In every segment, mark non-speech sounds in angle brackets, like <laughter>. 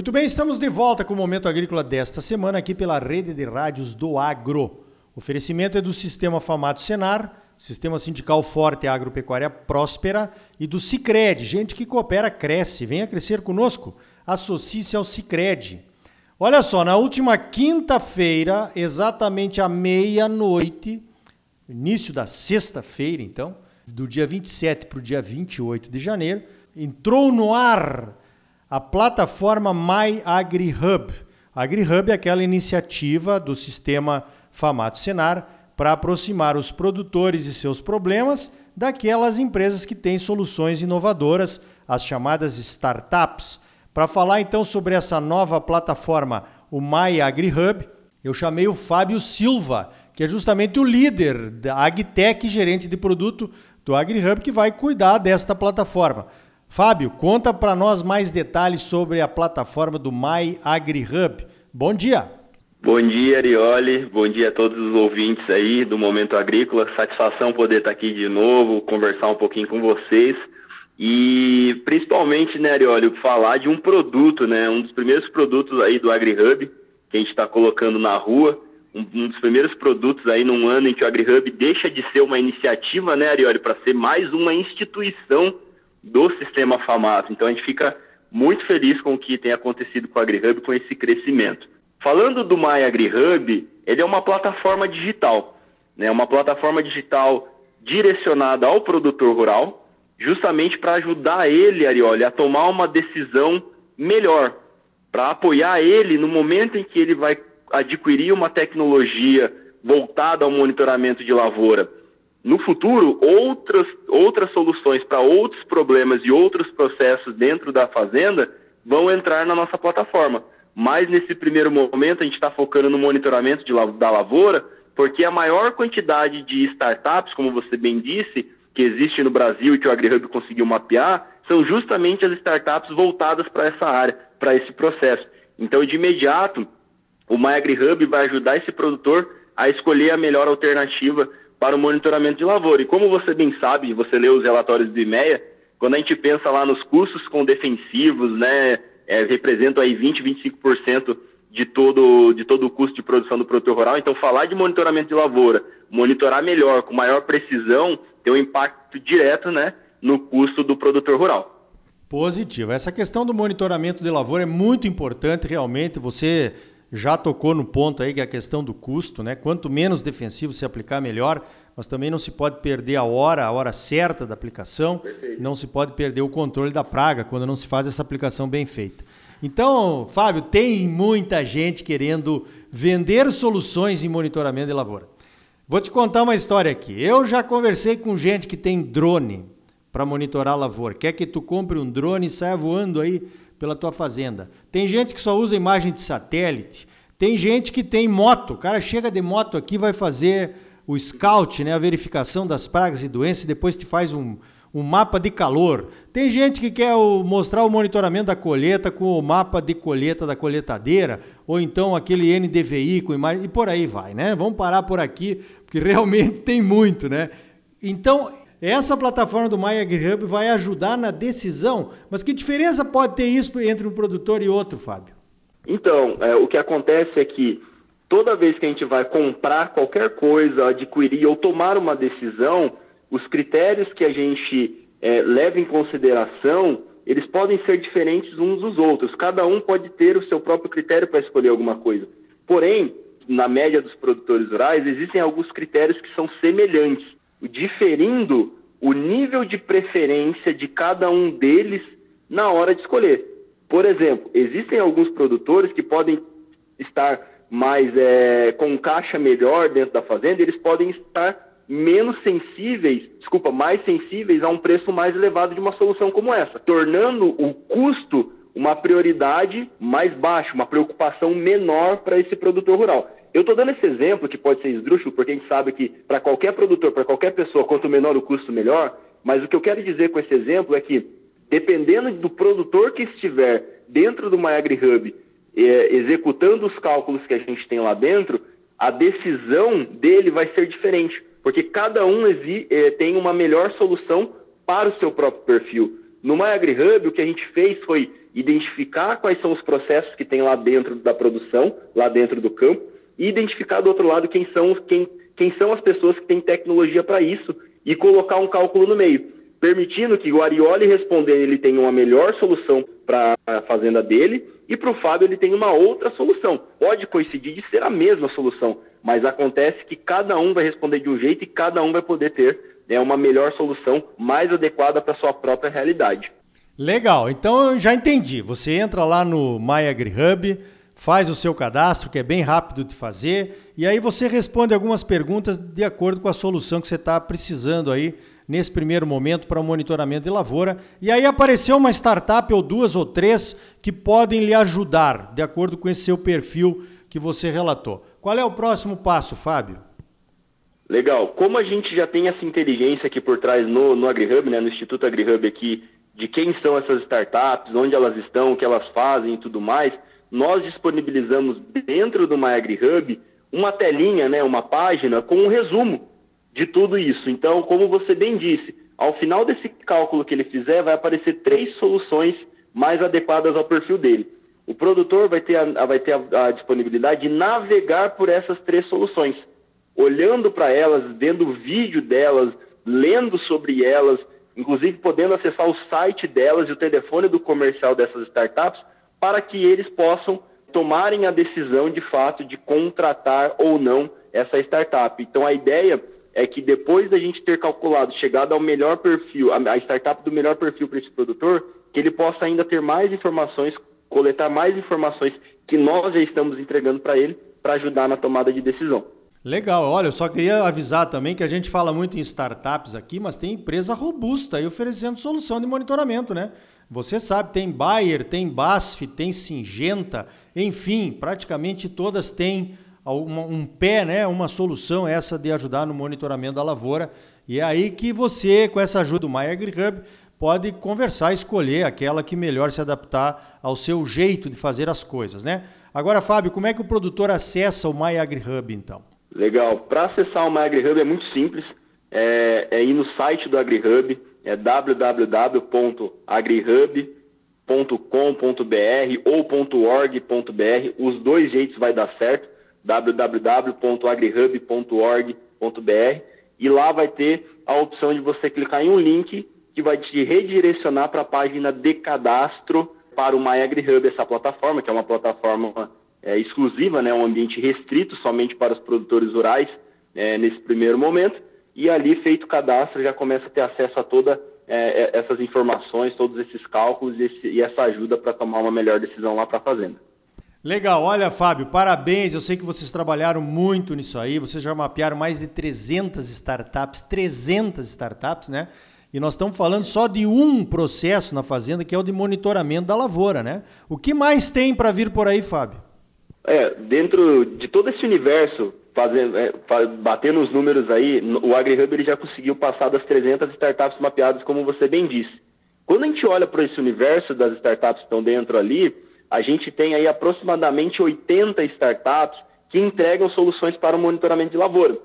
Muito bem, estamos de volta com o Momento Agrícola desta semana aqui pela rede de rádios do Agro. O oferecimento é do Sistema Famato Senar, Sistema Sindical Forte Agropecuária Próspera e do Cicred. Gente que coopera, cresce. Venha crescer conosco. Associe-se ao Cicred. Olha só, na última quinta-feira, exatamente à meia-noite, início da sexta-feira, então, do dia 27 para o dia 28 de janeiro, entrou no ar a plataforma My AgriHub. AgriHub é aquela iniciativa do sistema Famato Senar para aproximar os produtores e seus problemas daquelas empresas que têm soluções inovadoras, as chamadas startups. Para falar então sobre essa nova plataforma, o My AgriHub, eu chamei o Fábio Silva, que é justamente o líder da AgTech, gerente de produto do AgriHub, que vai cuidar desta plataforma. Fábio, conta para nós mais detalhes sobre a plataforma do My AgriHub. Bom dia. Bom dia, Arioli. Bom dia a todos os ouvintes aí do Momento Agrícola. Satisfação poder estar aqui de novo, conversar um pouquinho com vocês. E principalmente, né, Arioli, falar de um produto, né? Um dos primeiros produtos aí do AgriHub que a gente está colocando na rua um, um, dos primeiros produtos aí num ano em que o AgriHub deixa de ser uma iniciativa, né, Arioli, para ser mais uma instituição do sistema FAMAS. Então a gente fica muito feliz com o que tem acontecido com o AgriHub, com esse crescimento. Falando do My AgriHub, ele é uma plataforma digital, né, uma plataforma digital direcionada ao produtor rural, justamente para ajudar ele, Arioli, a tomar uma decisão melhor, para apoiar ele no momento em que ele vai adquirir uma tecnologia voltada ao monitoramento de lavoura. No futuro, outras, outras soluções para outros problemas e outros processos dentro da fazenda vão entrar na nossa plataforma. Mas nesse primeiro momento, a gente está focando no monitoramento de, da lavoura, porque a maior quantidade de startups, como você bem disse, que existe no Brasil e que o AgriHub conseguiu mapear, são justamente as startups voltadas para essa área, para esse processo. Então, de imediato, o MyAgriHub vai ajudar esse produtor a escolher a melhor alternativa para o monitoramento de lavoura. E como você bem sabe, você lê os relatórios do IMEA, quando a gente pensa lá nos custos com defensivos, né, é, representam aí 20, 25% de todo, de todo o custo de produção do produtor rural. Então, falar de monitoramento de lavoura, monitorar melhor, com maior precisão, tem um impacto direto né, no custo do produtor rural. Positivo. Essa questão do monitoramento de lavoura é muito importante, realmente. Você já tocou no ponto aí que é a questão do custo, né? Quanto menos defensivo se aplicar, melhor. Mas também não se pode perder a hora, a hora certa da aplicação. Perfeito. Não se pode perder o controle da praga quando não se faz essa aplicação bem feita. Então, Fábio, tem muita gente querendo vender soluções em monitoramento de lavoura. Vou te contar uma história aqui. Eu já conversei com gente que tem drone para monitorar a lavoura. Quer que tu compre um drone e saia voando aí pela tua fazenda. Tem gente que só usa imagem de satélite. Tem gente que tem moto. O cara chega de moto aqui, vai fazer o scout, né, a verificação das pragas e doenças, e depois te faz um, um mapa de calor. Tem gente que quer o, mostrar o monitoramento da colheita com o mapa de colheita da colheitadeira, ou então aquele NDVI com imagem, e por aí vai, né? Vamos parar por aqui, porque <laughs> realmente tem muito, né? Então, essa plataforma do MyAgriHub vai ajudar na decisão, mas que diferença pode ter isso entre um produtor e outro, Fábio? Então, é, o que acontece é que toda vez que a gente vai comprar qualquer coisa, adquirir ou tomar uma decisão, os critérios que a gente é, leva em consideração, eles podem ser diferentes uns dos outros. Cada um pode ter o seu próprio critério para escolher alguma coisa. Porém, na média dos produtores rurais, existem alguns critérios que são semelhantes diferindo o nível de preferência de cada um deles na hora de escolher. Por exemplo, existem alguns produtores que podem estar mais é, com caixa melhor dentro da fazenda, eles podem estar menos sensíveis, desculpa, mais sensíveis a um preço mais elevado de uma solução como essa, tornando o custo uma prioridade mais baixa, uma preocupação menor para esse produtor rural. Eu estou dando esse exemplo que pode ser esdrúxulo, porque a gente sabe que para qualquer produtor, para qualquer pessoa, quanto menor o custo, melhor. Mas o que eu quero dizer com esse exemplo é que, dependendo do produtor que estiver dentro do MyAgriHub, é, executando os cálculos que a gente tem lá dentro, a decisão dele vai ser diferente, porque cada um é, tem uma melhor solução para o seu próprio perfil. No MyAgriHub, o que a gente fez foi identificar quais são os processos que tem lá dentro da produção, lá dentro do campo, e identificar do outro lado quem são, quem, quem são as pessoas que têm tecnologia para isso e colocar um cálculo no meio, permitindo que o Arioli respondendo ele tenha uma melhor solução para a fazenda dele e para o Fábio ele tem uma outra solução. Pode coincidir de ser a mesma solução, mas acontece que cada um vai responder de um jeito e cada um vai poder ter né, uma melhor solução mais adequada para a sua própria realidade. Legal, então eu já entendi. Você entra lá no MyAgriHub, faz o seu cadastro, que é bem rápido de fazer, e aí você responde algumas perguntas de acordo com a solução que você está precisando aí nesse primeiro momento para o monitoramento de lavoura. E aí apareceu uma startup ou duas ou três que podem lhe ajudar, de acordo com esse seu perfil que você relatou. Qual é o próximo passo, Fábio? Legal. Como a gente já tem essa inteligência aqui por trás no, no AgriHub, né, no Instituto AgriHub aqui, de quem são essas startups, onde elas estão, o que elas fazem e tudo mais, nós disponibilizamos dentro do MyAgriHub uma telinha, né, uma página com um resumo de tudo isso. Então, como você bem disse, ao final desse cálculo que ele fizer, vai aparecer três soluções mais adequadas ao perfil dele. O produtor vai ter a, vai ter a, a disponibilidade de navegar por essas três soluções, olhando para elas, vendo o vídeo delas, lendo sobre elas, inclusive podendo acessar o site delas e o telefone do comercial dessas startups, para que eles possam tomarem a decisão de fato de contratar ou não essa startup. Então a ideia é que depois da gente ter calculado, chegado ao melhor perfil, a startup do melhor perfil para esse produtor, que ele possa ainda ter mais informações, coletar mais informações que nós já estamos entregando para ele, para ajudar na tomada de decisão. Legal, olha, eu só queria avisar também que a gente fala muito em startups aqui, mas tem empresa robusta aí oferecendo solução de monitoramento, né? Você sabe, tem Bayer, tem BASF, tem Singenta, enfim, praticamente todas têm um pé, né, uma solução essa de ajudar no monitoramento da lavoura. E é aí que você, com essa ajuda do MyAgriHub, pode conversar, escolher aquela que melhor se adaptar ao seu jeito de fazer as coisas, né? Agora, Fábio, como é que o produtor acessa o MyAgriHub, então? Legal. Para acessar o MyAgriHub é muito simples. É, é ir no site do AgriHub, é www.agrihub.com.br ou .org.br. Os dois jeitos vai dar certo www.agrihub.org.br e lá vai ter a opção de você clicar em um link que vai te redirecionar para a página de cadastro para o MyAgriHub, essa plataforma, que é uma plataforma é, exclusiva, né, um ambiente restrito somente para os produtores rurais é, nesse primeiro momento. E ali, feito o cadastro, já começa a ter acesso a todas é, é, essas informações, todos esses cálculos e, esse, e essa ajuda para tomar uma melhor decisão lá para a fazenda. Legal, olha Fábio, parabéns. Eu sei que vocês trabalharam muito nisso aí. Vocês já mapearam mais de 300 startups, 300 startups, né? E nós estamos falando só de um processo na fazenda, que é o de monitoramento da lavoura, né? O que mais tem para vir por aí, Fábio? É, dentro de todo esse universo, é, batendo os números aí, o AgriHub ele já conseguiu passar das 300 startups mapeadas, como você bem disse. Quando a gente olha para esse universo das startups que estão dentro ali, a gente tem aí aproximadamente 80 startups que entregam soluções para o monitoramento de lavoura.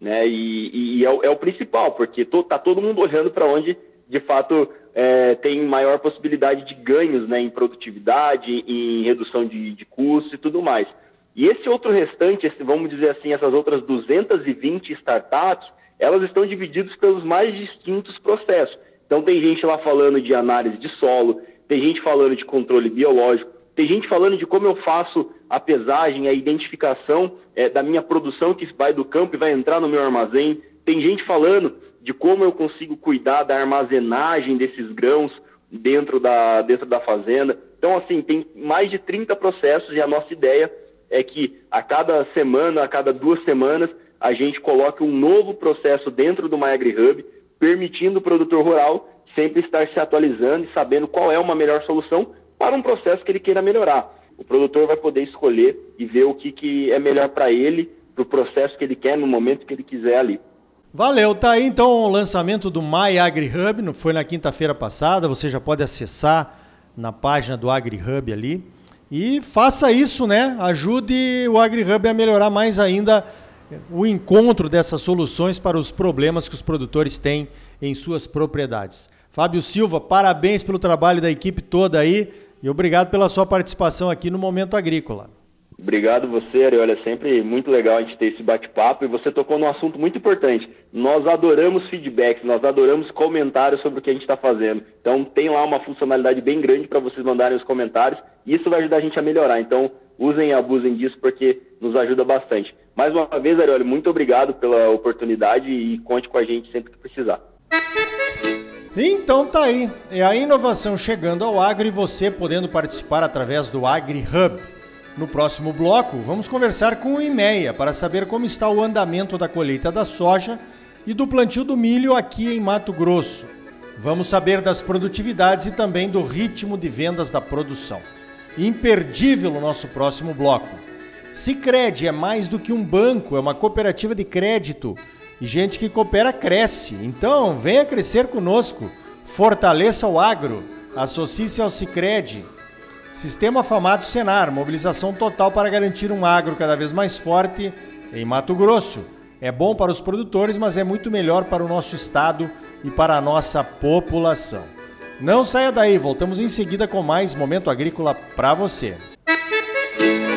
Né? E, e é, o, é, o, principal, porque está to, todo mundo olhando para onde, de fato, é, tem maior possibilidade de ganhos né, em produtividade, em redução de, de custos e tudo mais. E esse outro restante, esse, vamos dizer assim, essas outras 220 startups, elas estão divididas pelos mais distintos processos. Então, tem gente lá falando de análise de solo, tem gente falando de controle biológico, tem gente falando de como eu faço a pesagem, a identificação é, da minha produção que vai do campo e vai entrar no meu armazém. Tem gente falando de como eu consigo cuidar da armazenagem desses grãos dentro da, dentro da fazenda. Então, assim, tem mais de 30 processos e a nossa ideia é que a cada semana, a cada duas semanas, a gente coloque um novo processo dentro do MyAgriHub, permitindo o produtor rural sempre estar se atualizando e sabendo qual é uma melhor solução para um processo que ele queira melhorar. O produtor vai poder escolher e ver o que, que é melhor para ele, para o processo que ele quer, no momento que ele quiser ali. Valeu, tá aí então o lançamento do My AgriHub, foi na quinta-feira passada, você já pode acessar na página do AgriHub ali. E faça isso, né? Ajude o AgriHub a melhorar mais ainda o encontro dessas soluções para os problemas que os produtores têm em suas propriedades. Fábio Silva, parabéns pelo trabalho da equipe toda aí E obrigado pela sua participação aqui no Momento Agrícola. Obrigado você, Ariel. É sempre muito legal a gente ter esse bate-papo e você tocou num assunto muito importante. Nós adoramos feedbacks, nós adoramos comentários sobre o que a gente está fazendo. Então tem lá uma funcionalidade bem grande para vocês mandarem os comentários e isso vai ajudar a gente a melhorar. Então usem e abusem disso porque nos ajuda bastante. Mais uma vez, Ariel, muito obrigado pela oportunidade e conte com a gente sempre que precisar. Então tá aí, é a inovação chegando ao agro e você podendo participar através do AgriHub. No próximo bloco, vamos conversar com o IMEA para saber como está o andamento da colheita da soja e do plantio do milho aqui em Mato Grosso. Vamos saber das produtividades e também do ritmo de vendas da produção. Imperdível o nosso próximo bloco. Sicredi é mais do que um banco, é uma cooperativa de crédito e gente que coopera cresce. Então, venha crescer conosco. Fortaleça o agro. Associe-se ao Sicredi. Sistema Famato Senar, mobilização total para garantir um agro cada vez mais forte em Mato Grosso. É bom para os produtores, mas é muito melhor para o nosso estado e para a nossa população. Não saia daí, voltamos em seguida com mais Momento Agrícola para você. Música